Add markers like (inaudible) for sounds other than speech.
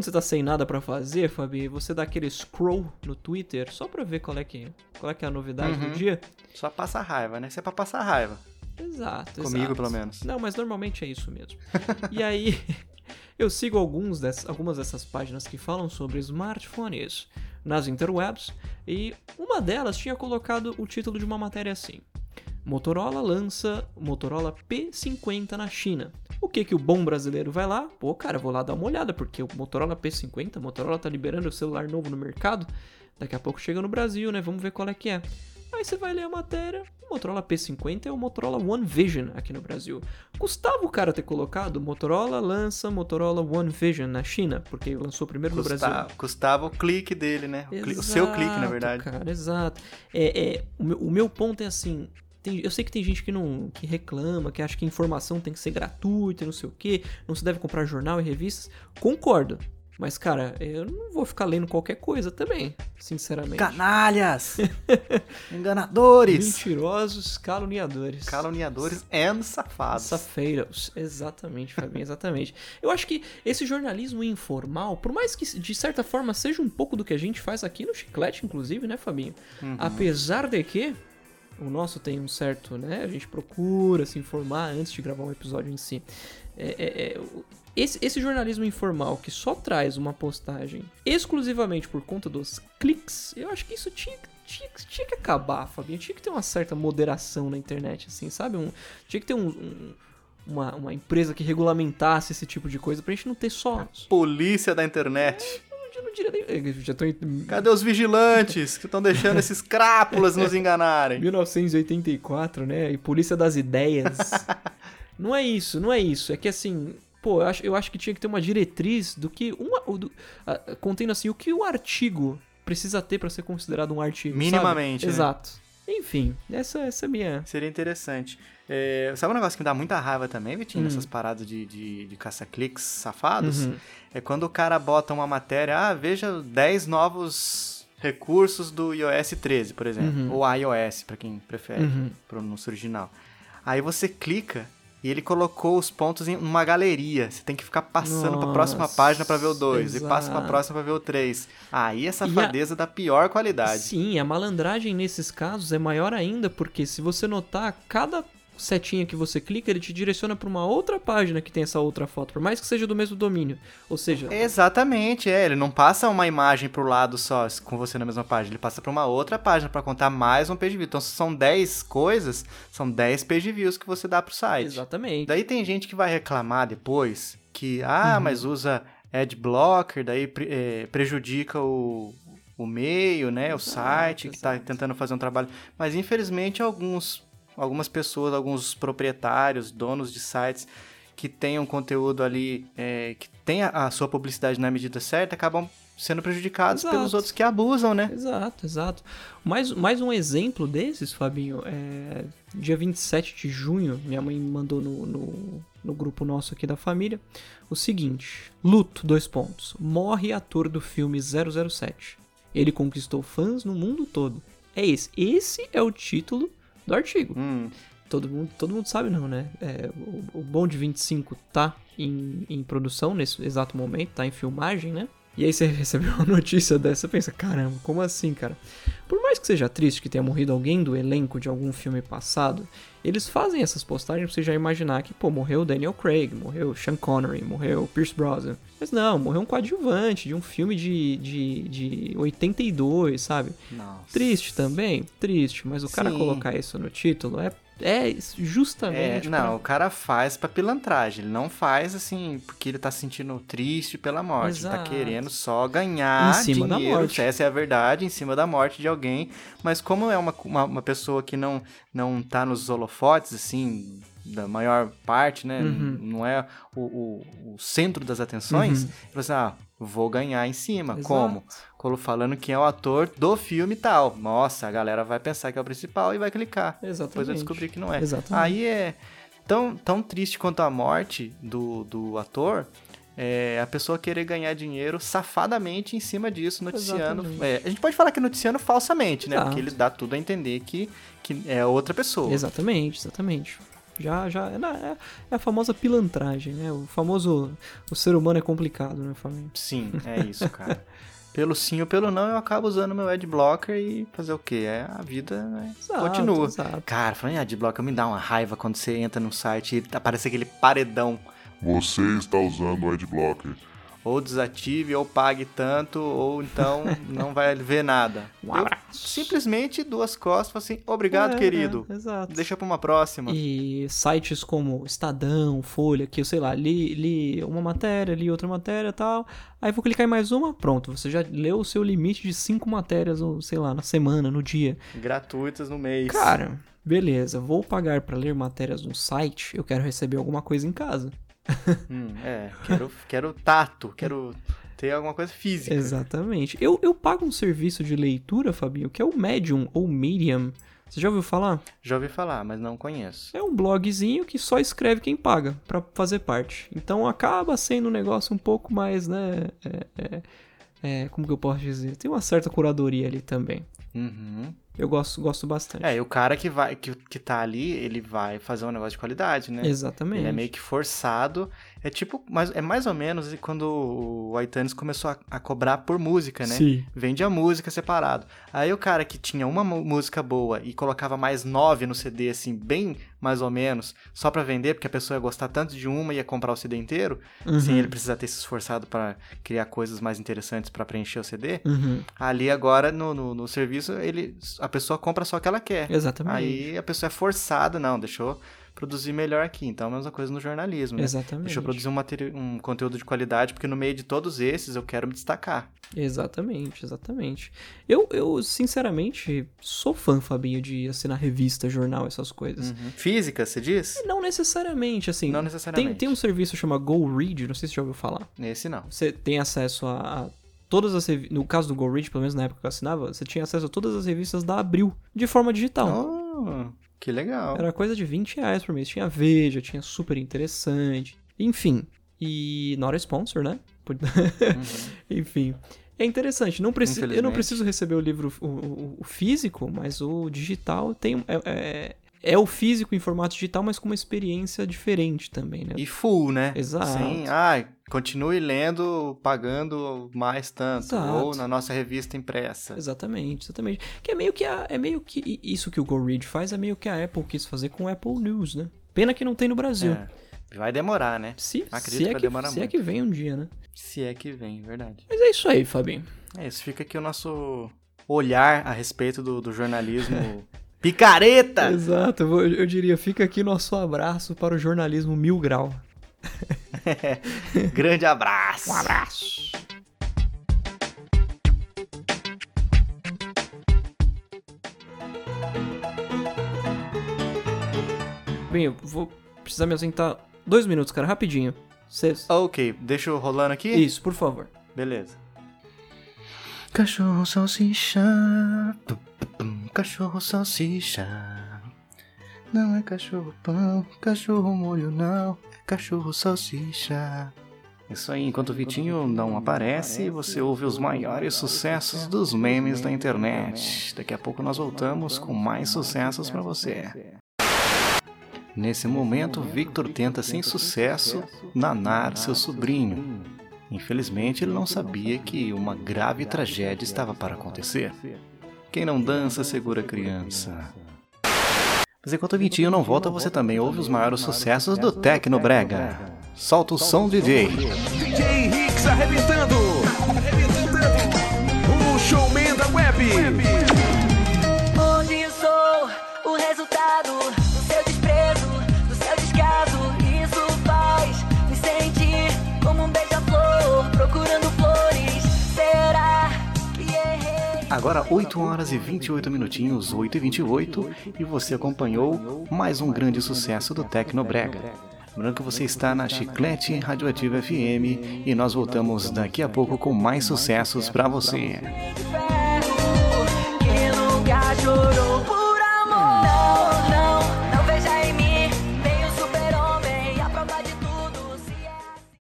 quando você tá sem nada pra fazer, Fabi, você dá aquele scroll no Twitter só pra ver qual é que, qual é, que é a novidade Uhum. do dia? Só passar raiva, né? Isso é pra passar raiva. Exato, Comigo, exato. pelo menos. Não, mas normalmente é isso mesmo. e aí, (laughs) eu sigo alguns dessas, algumas dessas páginas que falam sobre smartphones nas interwebs, e uma delas tinha colocado o título de uma matéria assim: Motorola lança Motorola P50 na China. O que que o bom brasileiro vai lá? Pô, cara, vou lá dar uma olhada, porque o Motorola P50, o Motorola tá liberando o celular novo no mercado. Daqui a pouco chega no Brasil, né? Vamos ver qual é que é. Aí você vai ler a matéria, o Motorola P50 é o Motorola One Vision aqui no Brasil. Custava o cara ter colocado Motorola lança Motorola One Vision na China, porque lançou primeiro no Brasil. Custava, o clique dele, né? O, cli- o seu clique, na Exato, verdade. Cara, exato. É, é, o, meu, o meu ponto é assim. Tem- eu sei que tem gente que não que reclama, que acha que informação tem que ser gratuita e não sei o que, não se deve comprar jornal e revistas. Concordo. Mas, cara, eu não vou ficar lendo qualquer coisa também, sinceramente. Canalhas! (laughs) Enganadores! Mentirosos, caluniadores. Caluniadores e safados. Safeiros, exatamente, Fabinho, exatamente. Eu acho que esse jornalismo informal, por mais que de certa forma seja um pouco do que a gente faz aqui no Chiclete, inclusive, né, Fabinho? Uhum. Apesar de que o nosso tem um certo, né? A gente procura se informar antes de gravar um episódio em si. É, é, é, esse, esse jornalismo informal que só traz uma postagem exclusivamente por conta dos cliques, eu acho que isso tinha, tinha, tinha que acabar, Fabinho. Tinha que ter uma certa moderação na internet, assim, sabe? Um, tinha que ter um- um- uma, uma empresa que regulamentasse esse tipo de coisa pra gente não ter só. Polícia da internet. Não nem. Já tô Cadê os vigilantes que estão deixando (laughs) esses crápulas nos enganarem? 1984, né? E Polícia das Ideias. (laughs) não é isso, não é isso. É que assim, pô, eu acho, eu acho que tinha que ter uma diretriz do que uma. do- a- contendo assim, o que o artigo precisa ter pra ser considerado um artigo. Minimamente, né? Exato. Enfim, essa, essa é a minha. Seria interessante. É, sabe um negócio que me dá muita raiva também, Vitinho, Hum. nessas paradas de, de, de caça-cliques safados? Uhum. É quando o cara bota uma matéria, ah, veja 10 novos recursos do iOS 13, por exemplo. Uhum. Ou iOS, pra quem prefere, Uhum. pronúncio original. Aí você clica e ele colocou os pontos em uma galeria. Você tem que ficar passando pra próxima Nossa, página pra ver o 2 e passa pra exato. próxima pra ver o 3. Aí é a- safadeza da pior qualidade. Sim, a malandragem nesses casos é maior ainda, porque se você notar, cada setinha que você clica, ele te direciona pra uma outra página que tem essa outra foto, por mais que seja do mesmo domínio. Ou seja, Exatamente, é. Ele não passa uma imagem pro lado só com você na mesma página. Ele passa pra uma outra página pra contar mais um page view. Então, se são 10 coisas, são 10 page views que você dá pro site. exatamente. Daí tem gente que vai reclamar depois que, ah, Uhum. mas usa ad blocker, daí pre- eh, prejudica o, o meio, né? o site que tá exato. tentando fazer um trabalho. Mas infelizmente alguns, algumas pessoas, alguns proprietários, donos de sites que tenham conteúdo ali, eh, que tem a, a sua publicidade na medida certa, acabam sendo prejudicados Exato. pelos outros que abusam, né? Exato, exato. Mais, mais um exemplo desses, Fabinho, é dia 27 de junho, minha mãe mandou no, no, no grupo nosso aqui da família o seguinte: Luto, dois pontos. Morre ator do filme 007. Ele conquistou fãs no mundo todo. É esse. Esse é o título do artigo. Hum, Todo mundo, todo mundo sabe não, né? É, o, o Bond 25 tá em, em produção nesse exato momento, tá em filmagem, né? E aí você recebeu uma (laughs) notícia dessa, pensa, caramba, como assim, cara? Por mais que seja triste que tenha morrido alguém do elenco de algum filme passado, eles fazem essas postagens pra você já imaginar que, pô, morreu Daniel Craig, morreu Sean Connery, morreu Pierce Brosnan. Mas não, morreu um coadjuvante de um filme de, de, de 82, sabe? nossa. Triste também, triste, mas o cara Sim. colocar isso no título é, é É, justamente. não, pra- o cara faz pra pilantragem. Ele não faz assim porque ele tá se sentindo triste pela morte. Ele tá Exato. querendo só ganhar Em cima da dinheiro. morte. Essa é a verdade, em cima da morte de alguém. Mas como é uma, uma, uma pessoa que não, não tá nos holofotes, assim, da maior parte, né? Uhum. Não é o, o, o centro das atenções. Uhum. Ele fala assim, ah, vou ganhar em cima. Exato. Como? Colo falando que é o ator do filme tal. Nossa, a galera vai pensar que é o principal e vai clicar. Depois Exatamente. eu descobri que não é. Exatamente. Aí é tão, tão triste quanto a morte do, do ator. É a pessoa querer ganhar dinheiro safadamente em cima disso, noticiando. É, a gente pode falar que noticiando falsamente, né? Exato. Porque ele dá tudo a entender que, que é outra pessoa. Exatamente, exatamente. Já, já é, é- é a famosa pilantragem, né? O famoso. O ser humano é complicado, né, Fabinho? Sim, é (laughs) isso, cara. pelo sim ou pelo não, eu acabo usando meu adblocker e fazer o quê? É, a vida né, Exato, continua. exato. Cara, falando em adblocker, me dá uma raiva quando você entra no site e aparece aquele paredão. Você está usando o Adblocker. Ou desative, ou pague tanto, ou então (laughs) não vai ver nada. Um Eu simplesmente duas costas, assim, obrigado, É, querido. é, exato. Deixa pra uma próxima. E sites como Estadão, Folha, que eu sei lá, li, li uma matéria, li outra matéria e tal. Aí vou clicar em mais uma, pronto. Você já leu o seu limite de cinco matérias, ou sei lá, na semana, no dia. Gratuitas no mês. Cara, beleza, vou pagar pra ler matérias num site, eu quero receber alguma coisa em casa. (laughs) Hum, é, quero, quero tato, quero ter alguma coisa física. Exatamente. Eu, eu pago um serviço de leitura, Fabinho, que é o Medium ou Medium. Você já ouviu falar? Já ouvi falar, mas não conheço. É um blogzinho que só escreve quem paga pra fazer parte. Então acaba sendo um negócio um pouco mais, né? é, é, é, como que eu posso dizer? Tem uma certa curadoria ali também. Uhum. Eu gosto, gosto bastante. É, e o cara que vai que, que tá ali, ele vai fazer um negócio de qualidade, né? Exatamente. Ele é meio que forçado. É tipo, mas é mais ou menos quando o iTunes começou a, a cobrar por música, né? Sim. Vende a música separado. Aí o cara que tinha uma música boa e colocava mais nove no CD, assim, bem mais ou menos, só pra vender, porque a pessoa ia gostar tanto de uma e ia comprar o CD inteiro, Uhum. sem ele precisar ter se esforçado pra criar coisas mais interessantes pra preencher o CD. Uhum. Ali agora no, no, no serviço, ele, a pessoa compra só o que ela quer. Exatamente. Aí a pessoa é forçada, não, deixou produzir melhor aqui. Então, a mesma coisa no jornalismo, né? Exatamente. Deixa eu produzir um, um conteúdo de qualidade, porque no meio de todos esses eu quero me destacar. Exatamente, exatamente. Eu, eu, sinceramente, sou fã, Fabinho, de assinar revista, jornal, essas coisas. Física, você diz? Não necessariamente, assim. Não Tem, necessariamente. tem um serviço chamado Go Read, não sei se você já ouviu falar. Esse não. Você tem acesso a todas as revistas. No caso do Go Read, pelo menos na época que eu assinava, você tinha acesso a todas as revistas da Abril, de forma digital. Oh, que legal. Era coisa de 20 reais por mês. Tinha Veja, tinha super interessante. Enfim. E not a sponsor, né? Por- (laughs) Enfim. É interessante. Não preci... Eu não Uhum. Preciso receber o livro o, o- o físico, mas o digital tem. É, é, é o físico em formato digital, mas com uma experiência diferente também, né? E full, né? Exato. Sim. Ah, continue lendo, pagando mais tanto. Exato. Ou na nossa revista impressa. Exatamente, exatamente. Que é meio que a, é meio que isso que o Go Read faz é meio que a Apple quis fazer com o Apple News, né? Pena que não tem no Brasil. É. Vai demorar, né? Se, Acredito se, que é vai que, demorar se é muito. que vem um dia, né? Se é que vem, verdade. Mas é isso aí, Fabinho. É isso, fica aqui o nosso olhar a respeito do, do jornalismo (laughs) picareta! Exato, eu, diria, fica aqui nosso abraço para o jornalismo mil grau. (laughs) Grande abraço! Um abraço. Bem, eu vou precisar me ausentar dois minutos, cara, rapidinho. Cês... Ok, deixa eu rolando aqui? Isso, por favor. Beleza. Cachorro salsicha, tum, cachorro salsicha. Não é cachorro pão, cachorro molho não, é cachorro salsicha. Isso aí, enquanto o Vitinho não aparece, você ouve os maiores sucessos dos memes da internet. Daqui a pouco nós voltamos com mais sucessos pra você. Nesse momento, Victor tenta sem sucesso nanar seu sobrinho. Infelizmente, ele não sabia que uma grave tragédia estava para acontecer. Quem não dança segura a criança. Mas enquanto o Vitinho não volta, você também ouve os maiores sucessos do Tecnobrega. Solta o som, DJ. DJ Hicks! Arrebentando! O showman da web! Agora 8 horas e 28 minutinhos, 8 e 28, e você acompanhou mais um grande sucesso do Tecnobrega. Lembrando que você está na Chiclete Radioativa FM e nós voltamos daqui a pouco com mais sucessos para você.